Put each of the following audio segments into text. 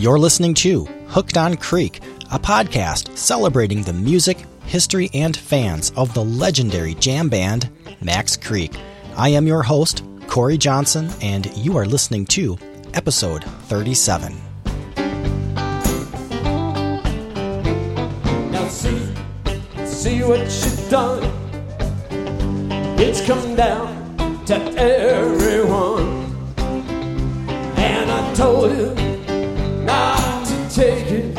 You're listening to Hooked on Creek, a podcast celebrating the music, history, and fans of the legendary jam band Max Creek. I am your host, Corey Johnson, and you are listening to episode 37. Now see, see what you've done. It's come down to everyone. And I told you take it,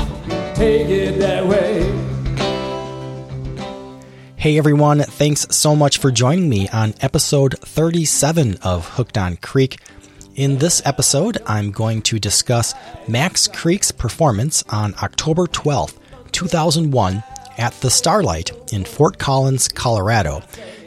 take it that way. Hey everyone, thanks so much for joining me on episode 37 of Hooked on Creek. In this episode, I'm going to discuss Max Creek's performance on October 12th, 2001, at the Starlight in Fort Collins, Colorado.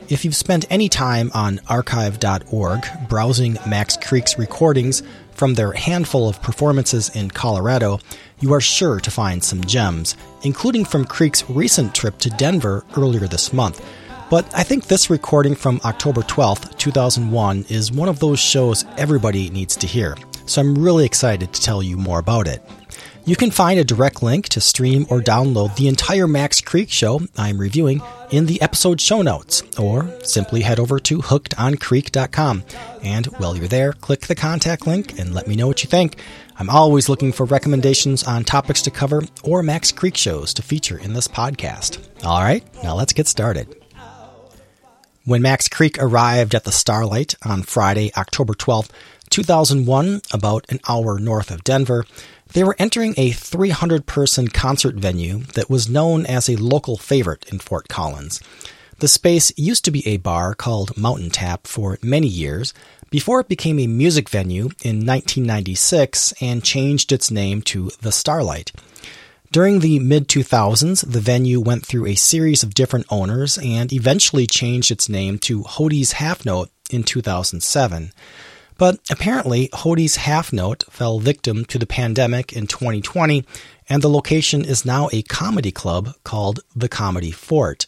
If you've spent any time on archive.org browsing Max Creek's recordings from their handful of performances in Colorado, you are sure to find some gems, including from Creek's recent trip to Denver earlier this month. But I think this recording from October 12th, 2001 is one of those shows everybody needs to hear, so I'm really excited to tell you more about it. You can find a direct link to stream or download the entire Max Creek show I'm reviewing in the episode show notes, or simply head over to hookedoncreek.com. And while you're there, click the contact link and let me know what you think. I'm always looking for recommendations on topics to cover or Max Creek shows to feature in this podcast. All right, now let's get started. When Max Creek arrived at the Starlight on Friday, October 12th, 2001, about an hour north of Denver, they were entering a 300 person concert venue that was known as a local favorite in Fort Collins. The space used to be a bar called Mountain Tap for many years before it became a music venue in 1996 and changed its name to The Starlight. During the mid 2000s, the venue went through a series of different owners and eventually changed its name to Hodi's Half Note in 2007. But apparently, Hodi's Half Note fell victim to the pandemic in 2020, and the location is now a comedy club called the Comedy Fort.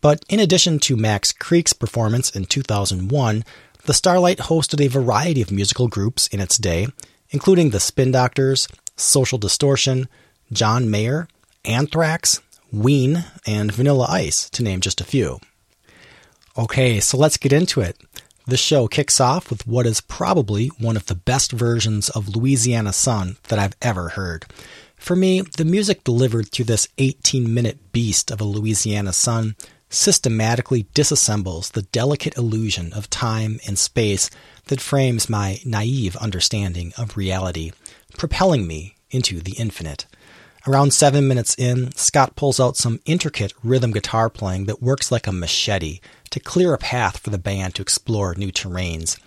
But in addition to Max Creek's performance in 2001, the Starlight hosted a variety of musical groups in its day, including the Spin Doctors, Social Distortion, John Mayer, Anthrax, Ween, and Vanilla Ice, to name just a few. Okay, so let's get into it. The show kicks off with what is probably one of the best versions of Louisiana Sun that I've ever heard. For me, the music delivered through this 18 minute beast of a Louisiana Sun systematically disassembles the delicate illusion of time and space that frames my naive understanding of reality, propelling me into the infinite. Around seven minutes in, Scott pulls out some intricate rhythm guitar playing that works like a machete to clear a path for the band to explore new terrains.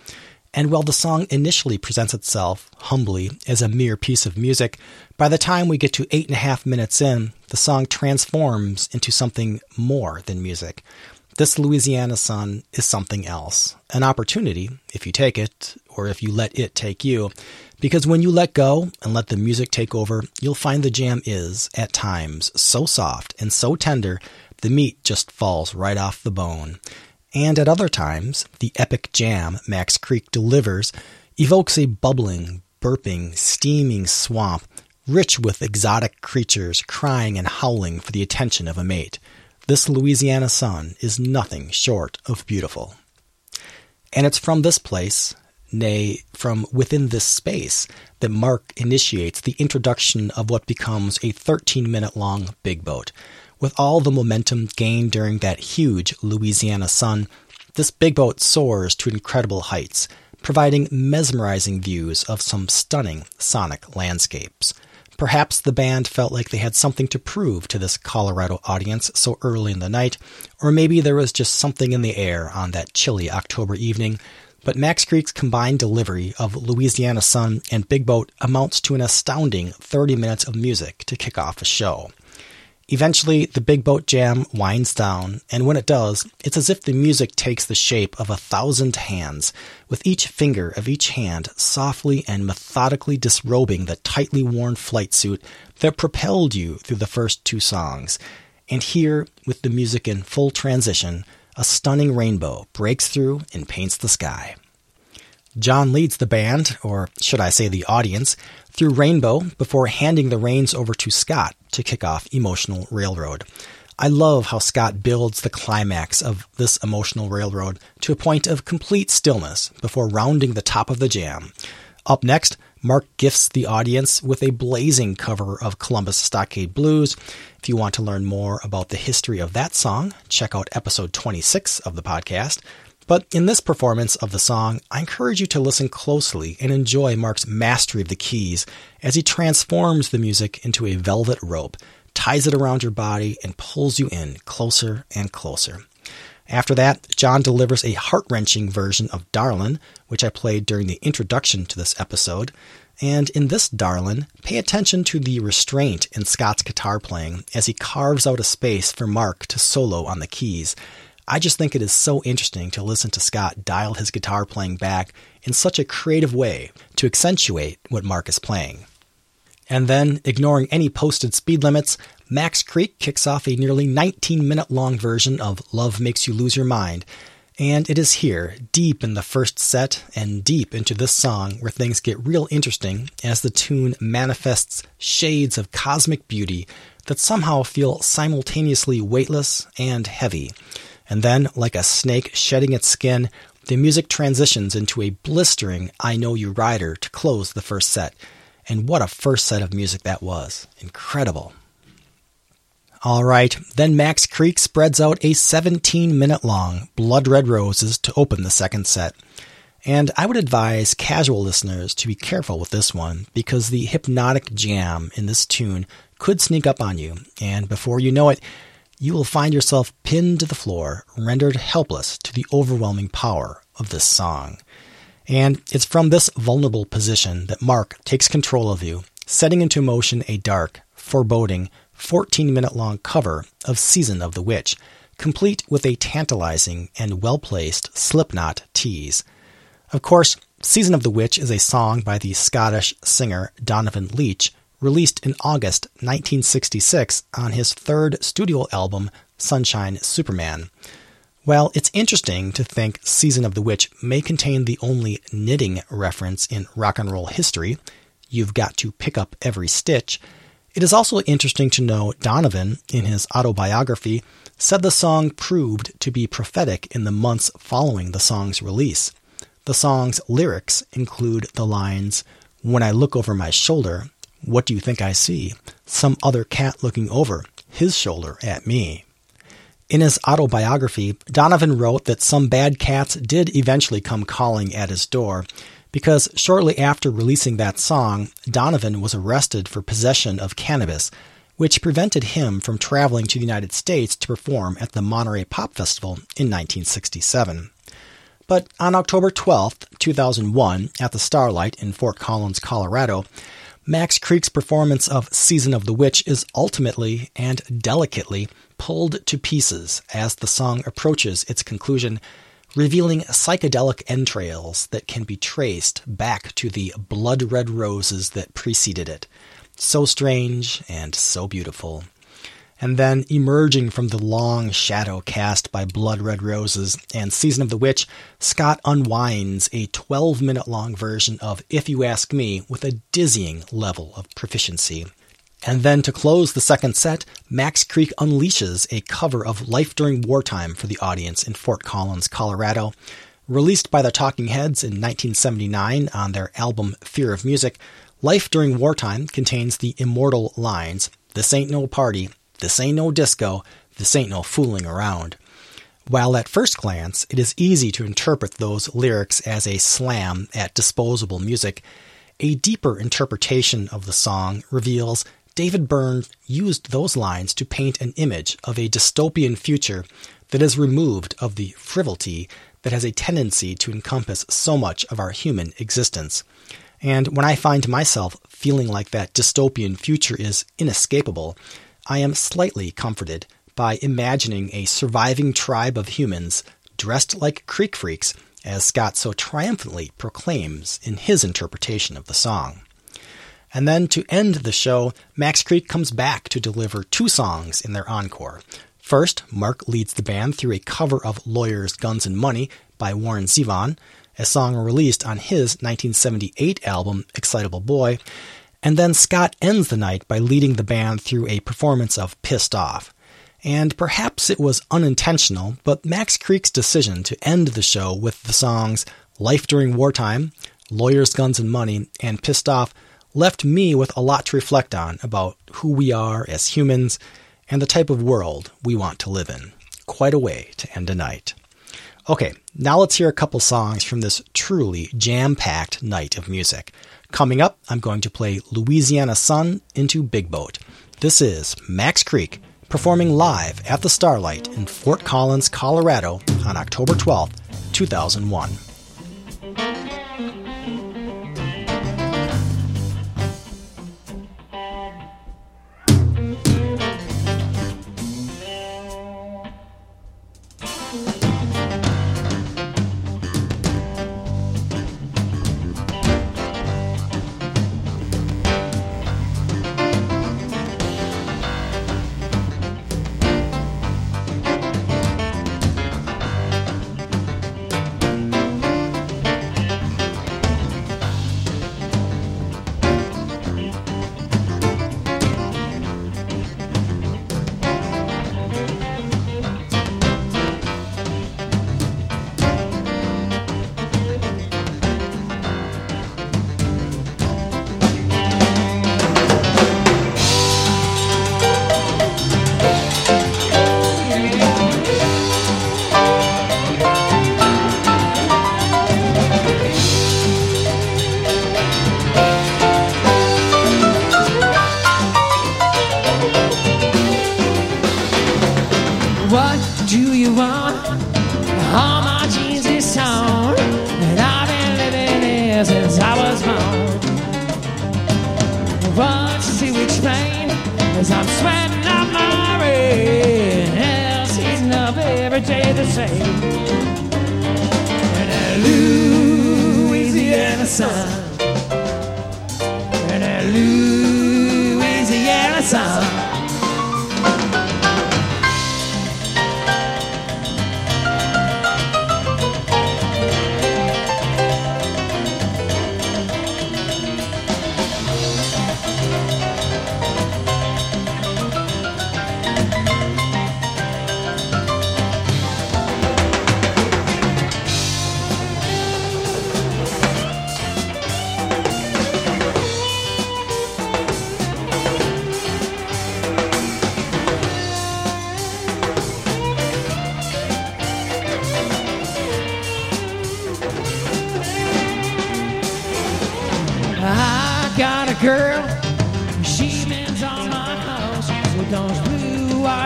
And while the song initially presents itself humbly as a mere piece of music, by the time we get to eight and a half minutes in, the song transforms into something more than music. This Louisiana sun is something else. An opportunity, if you take it, or if you let it take you. Because when you let go and let the music take over, you'll find the jam is, at times, so soft and so tender, the meat just falls right off the bone. And at other times, the epic jam Max Creek delivers evokes a bubbling, burping, steaming swamp, rich with exotic creatures crying and howling for the attention of a mate. This Louisiana sun is nothing short of beautiful. And it's from this place, nay, from within this space, that Mark initiates the introduction of what becomes a 13 minute long big boat. With all the momentum gained during that huge Louisiana sun, this big boat soars to incredible heights, providing mesmerizing views of some stunning sonic landscapes. Perhaps the band felt like they had something to prove to this Colorado audience so early in the night, or maybe there was just something in the air on that chilly October evening. But Max Creek's combined delivery of Louisiana Sun and Big Boat amounts to an astounding 30 minutes of music to kick off a show. Eventually, the big boat jam winds down, and when it does, it's as if the music takes the shape of a thousand hands, with each finger of each hand softly and methodically disrobing the tightly worn flight suit that propelled you through the first two songs. And here, with the music in full transition, a stunning rainbow breaks through and paints the sky. John leads the band, or should I say the audience, through Rainbow before handing the reins over to Scott to kick off Emotional Railroad. I love how Scott builds the climax of this emotional railroad to a point of complete stillness before rounding the top of the jam. Up next, Mark gifts the audience with a blazing cover of Columbus Stockade Blues. If you want to learn more about the history of that song, check out episode 26 of the podcast. But in this performance of the song, I encourage you to listen closely and enjoy Mark's mastery of the keys as he transforms the music into a velvet rope, ties it around your body, and pulls you in closer and closer. After that, John delivers a heart wrenching version of Darlin', which I played during the introduction to this episode. And in this Darlin', pay attention to the restraint in Scott's guitar playing as he carves out a space for Mark to solo on the keys. I just think it is so interesting to listen to Scott dial his guitar playing back in such a creative way to accentuate what Mark is playing. And then, ignoring any posted speed limits, Max Creek kicks off a nearly 19 minute long version of Love Makes You Lose Your Mind. And it is here, deep in the first set and deep into this song, where things get real interesting as the tune manifests shades of cosmic beauty that somehow feel simultaneously weightless and heavy. And then, like a snake shedding its skin, the music transitions into a blistering I Know You Rider to close the first set. And what a first set of music that was! Incredible. All right, then Max Creek spreads out a 17 minute long Blood Red Roses to open the second set. And I would advise casual listeners to be careful with this one because the hypnotic jam in this tune could sneak up on you, and before you know it, you will find yourself pinned to the floor, rendered helpless to the overwhelming power of this song. And it's from this vulnerable position that Mark takes control of you, setting into motion a dark, foreboding, 14 minute long cover of Season of the Witch, complete with a tantalizing and well placed slipknot tease. Of course, Season of the Witch is a song by the Scottish singer Donovan Leitch, released in August 1966 on his third studio album, Sunshine Superman. Well, it's interesting to think Season of the Witch may contain the only knitting reference in rock and roll history. You've got to pick up every stitch. It is also interesting to know Donovan, in his autobiography, said the song proved to be prophetic in the months following the song's release. The song's lyrics include the lines, When I look over my shoulder, what do you think I see? Some other cat looking over his shoulder at me. In his autobiography, Donovan wrote that some bad cats did eventually come calling at his door, because shortly after releasing that song, Donovan was arrested for possession of cannabis, which prevented him from traveling to the United States to perform at the Monterey Pop Festival in 1967. But on October 12, 2001, at the Starlight in Fort Collins, Colorado, Max Creek's performance of Season of the Witch is ultimately and delicately pulled to pieces as the song approaches its conclusion, revealing psychedelic entrails that can be traced back to the blood red roses that preceded it. So strange and so beautiful. And then, emerging from the long shadow cast by Blood Red Roses and Season of the Witch, Scott unwinds a 12 minute long version of If You Ask Me with a dizzying level of proficiency. And then to close the second set, Max Creek unleashes a cover of Life During Wartime for the audience in Fort Collins, Colorado. Released by the Talking Heads in 1979 on their album Fear of Music, Life During Wartime contains the immortal lines This ain't no party, this ain't no disco, this ain't no fooling around. While at first glance it is easy to interpret those lyrics as a slam at disposable music, a deeper interpretation of the song reveals David Byrne used those lines to paint an image of a dystopian future that is removed of the frivolity that has a tendency to encompass so much of our human existence. And when I find myself feeling like that dystopian future is inescapable, I am slightly comforted by imagining a surviving tribe of humans dressed like creek freaks, as Scott so triumphantly proclaims in his interpretation of the song. And then to end the show, Max Creek comes back to deliver two songs in their encore. First, Mark leads the band through a cover of Lawyers, Guns, and Money by Warren Zevon, a song released on his 1978 album Excitable Boy. And then Scott ends the night by leading the band through a performance of Pissed Off. And perhaps it was unintentional, but Max Creek's decision to end the show with the songs Life During Wartime, Lawyers, Guns, and Money, and Pissed Off left me with a lot to reflect on about who we are as humans and the type of world we want to live in. Quite a way to end a night. Okay, now let's hear a couple songs from this truly jam packed night of music. Coming up, I'm going to play Louisiana Sun into Big Boat. This is Max Creek performing live at the Starlight in Fort Collins, Colorado on October 12, 2001. the same. And a Louisiana sun.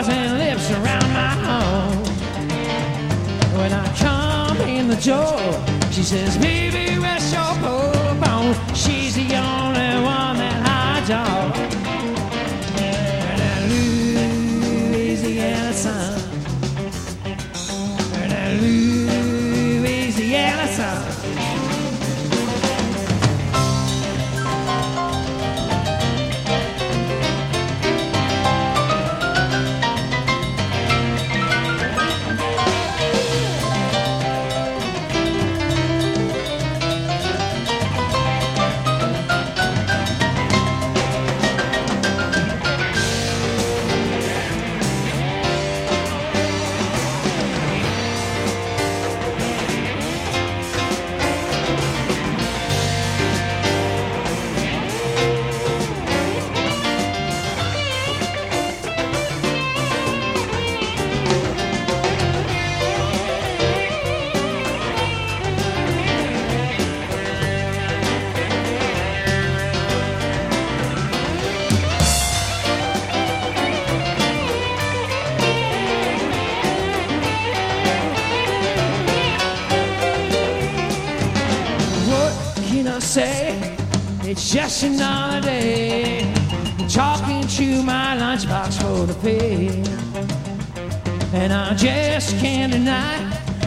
And lips around my own. When I come in the door, she says, Baby, rest your poor bones. She's the only one that I don't. Just another day. Talking to my lunchbox for the pay. And I just can't deny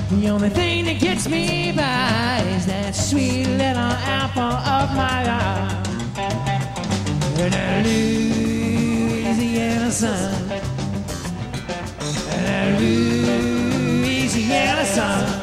the only thing that gets me by is that sweet little apple of my eye. And that Louisiana sun. And that Louisiana sun.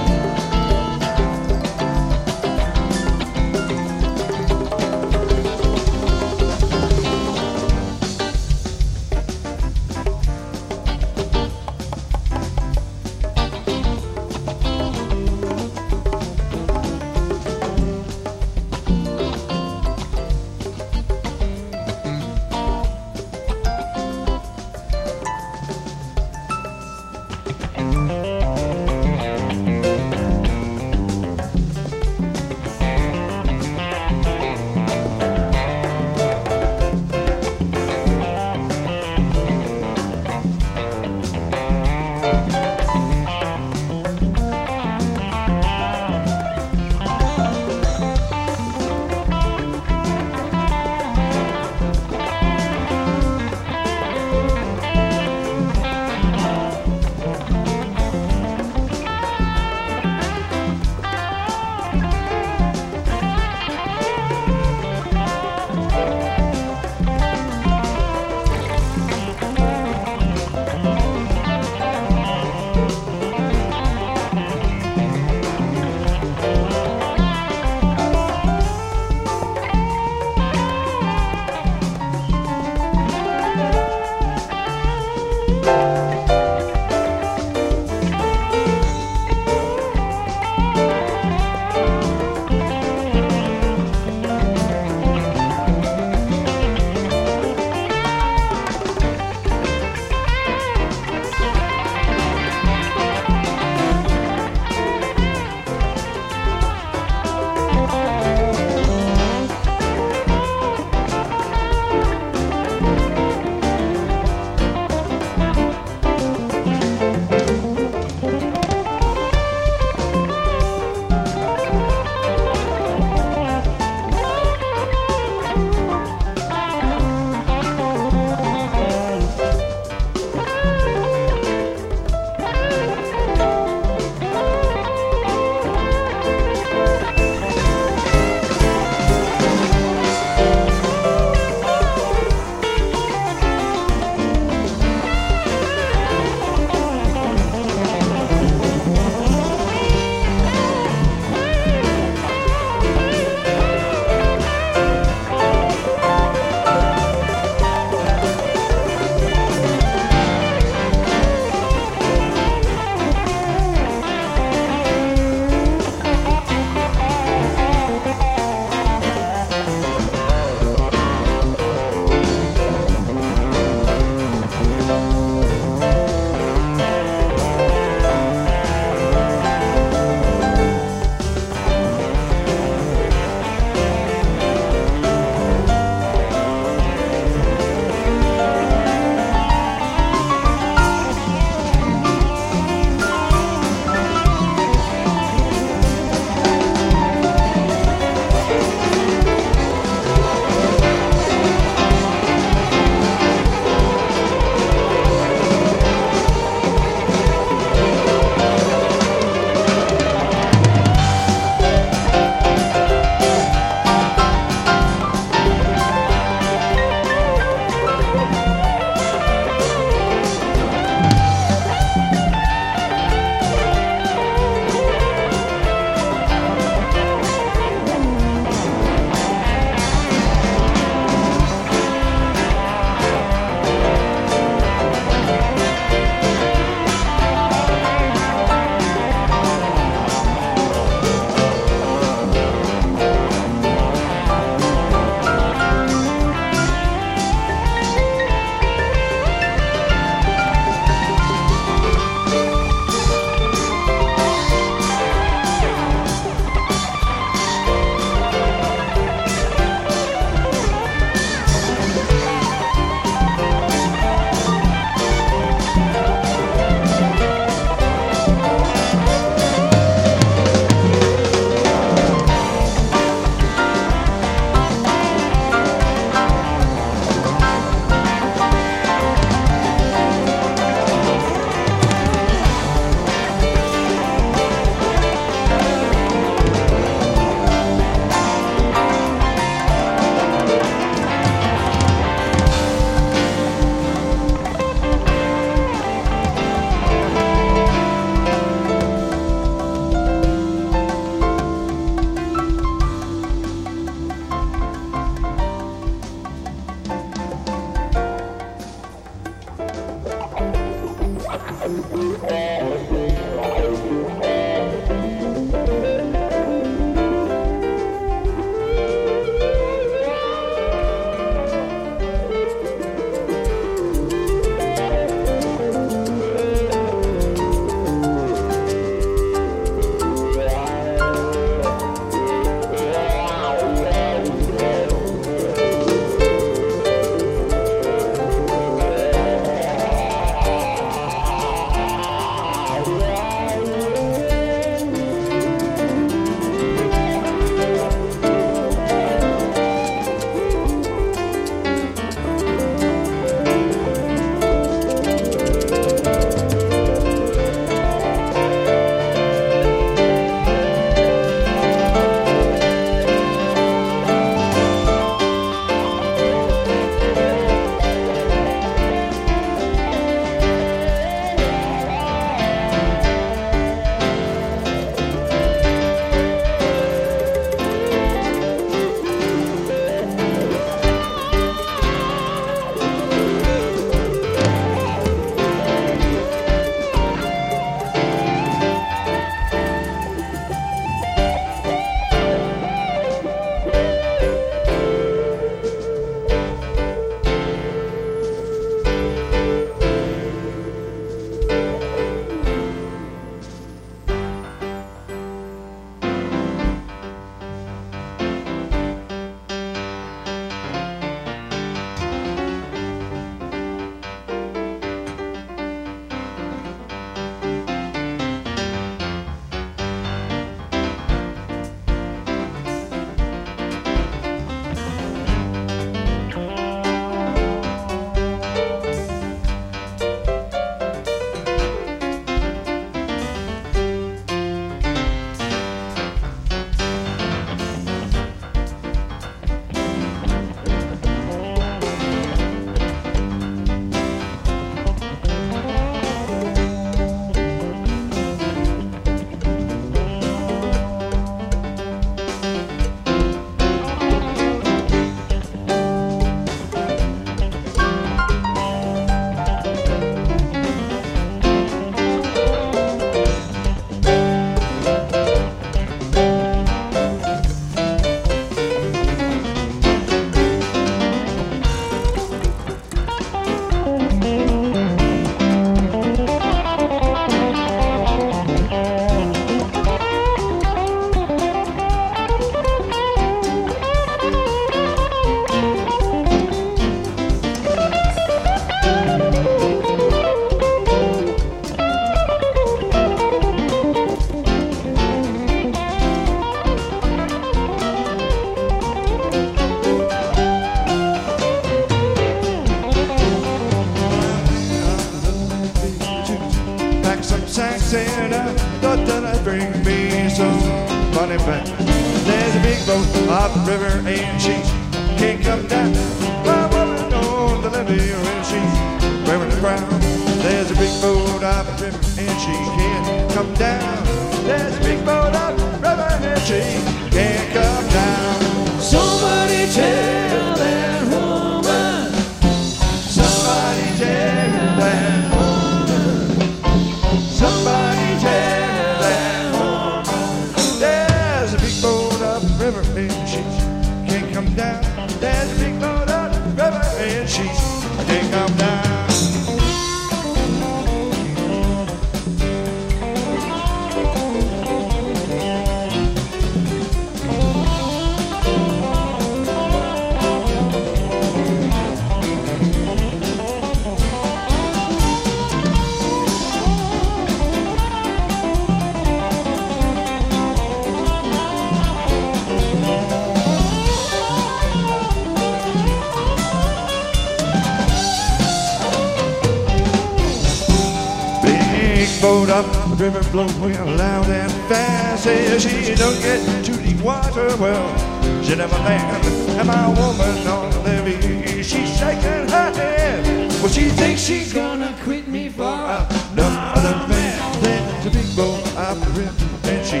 River flowing loud and fast. Says she don't get to the water. Well, she never land. And my woman on the levee, she's shaking her head. Well, she thinks she's gonna quit me for another man. There's a big boat up the river, and she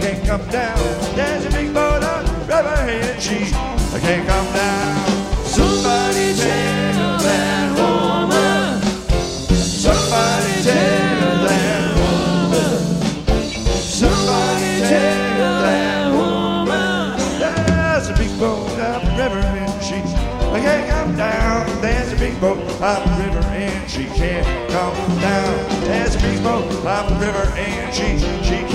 can't come down. There's a big boat up the river, and she can't come can't come down. There's a boat up the river and she she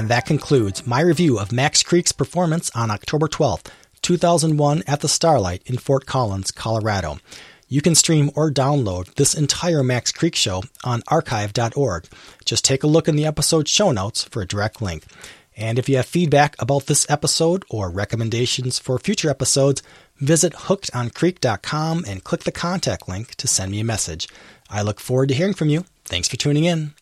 And that concludes my review of Max Creek's performance on October 12th, 2001 at the Starlight in Fort Collins, Colorado. You can stream or download this entire Max Creek show on archive.org. Just take a look in the episode show notes for a direct link. And if you have feedback about this episode or recommendations for future episodes, visit hookedoncreek.com and click the contact link to send me a message. I look forward to hearing from you. Thanks for tuning in.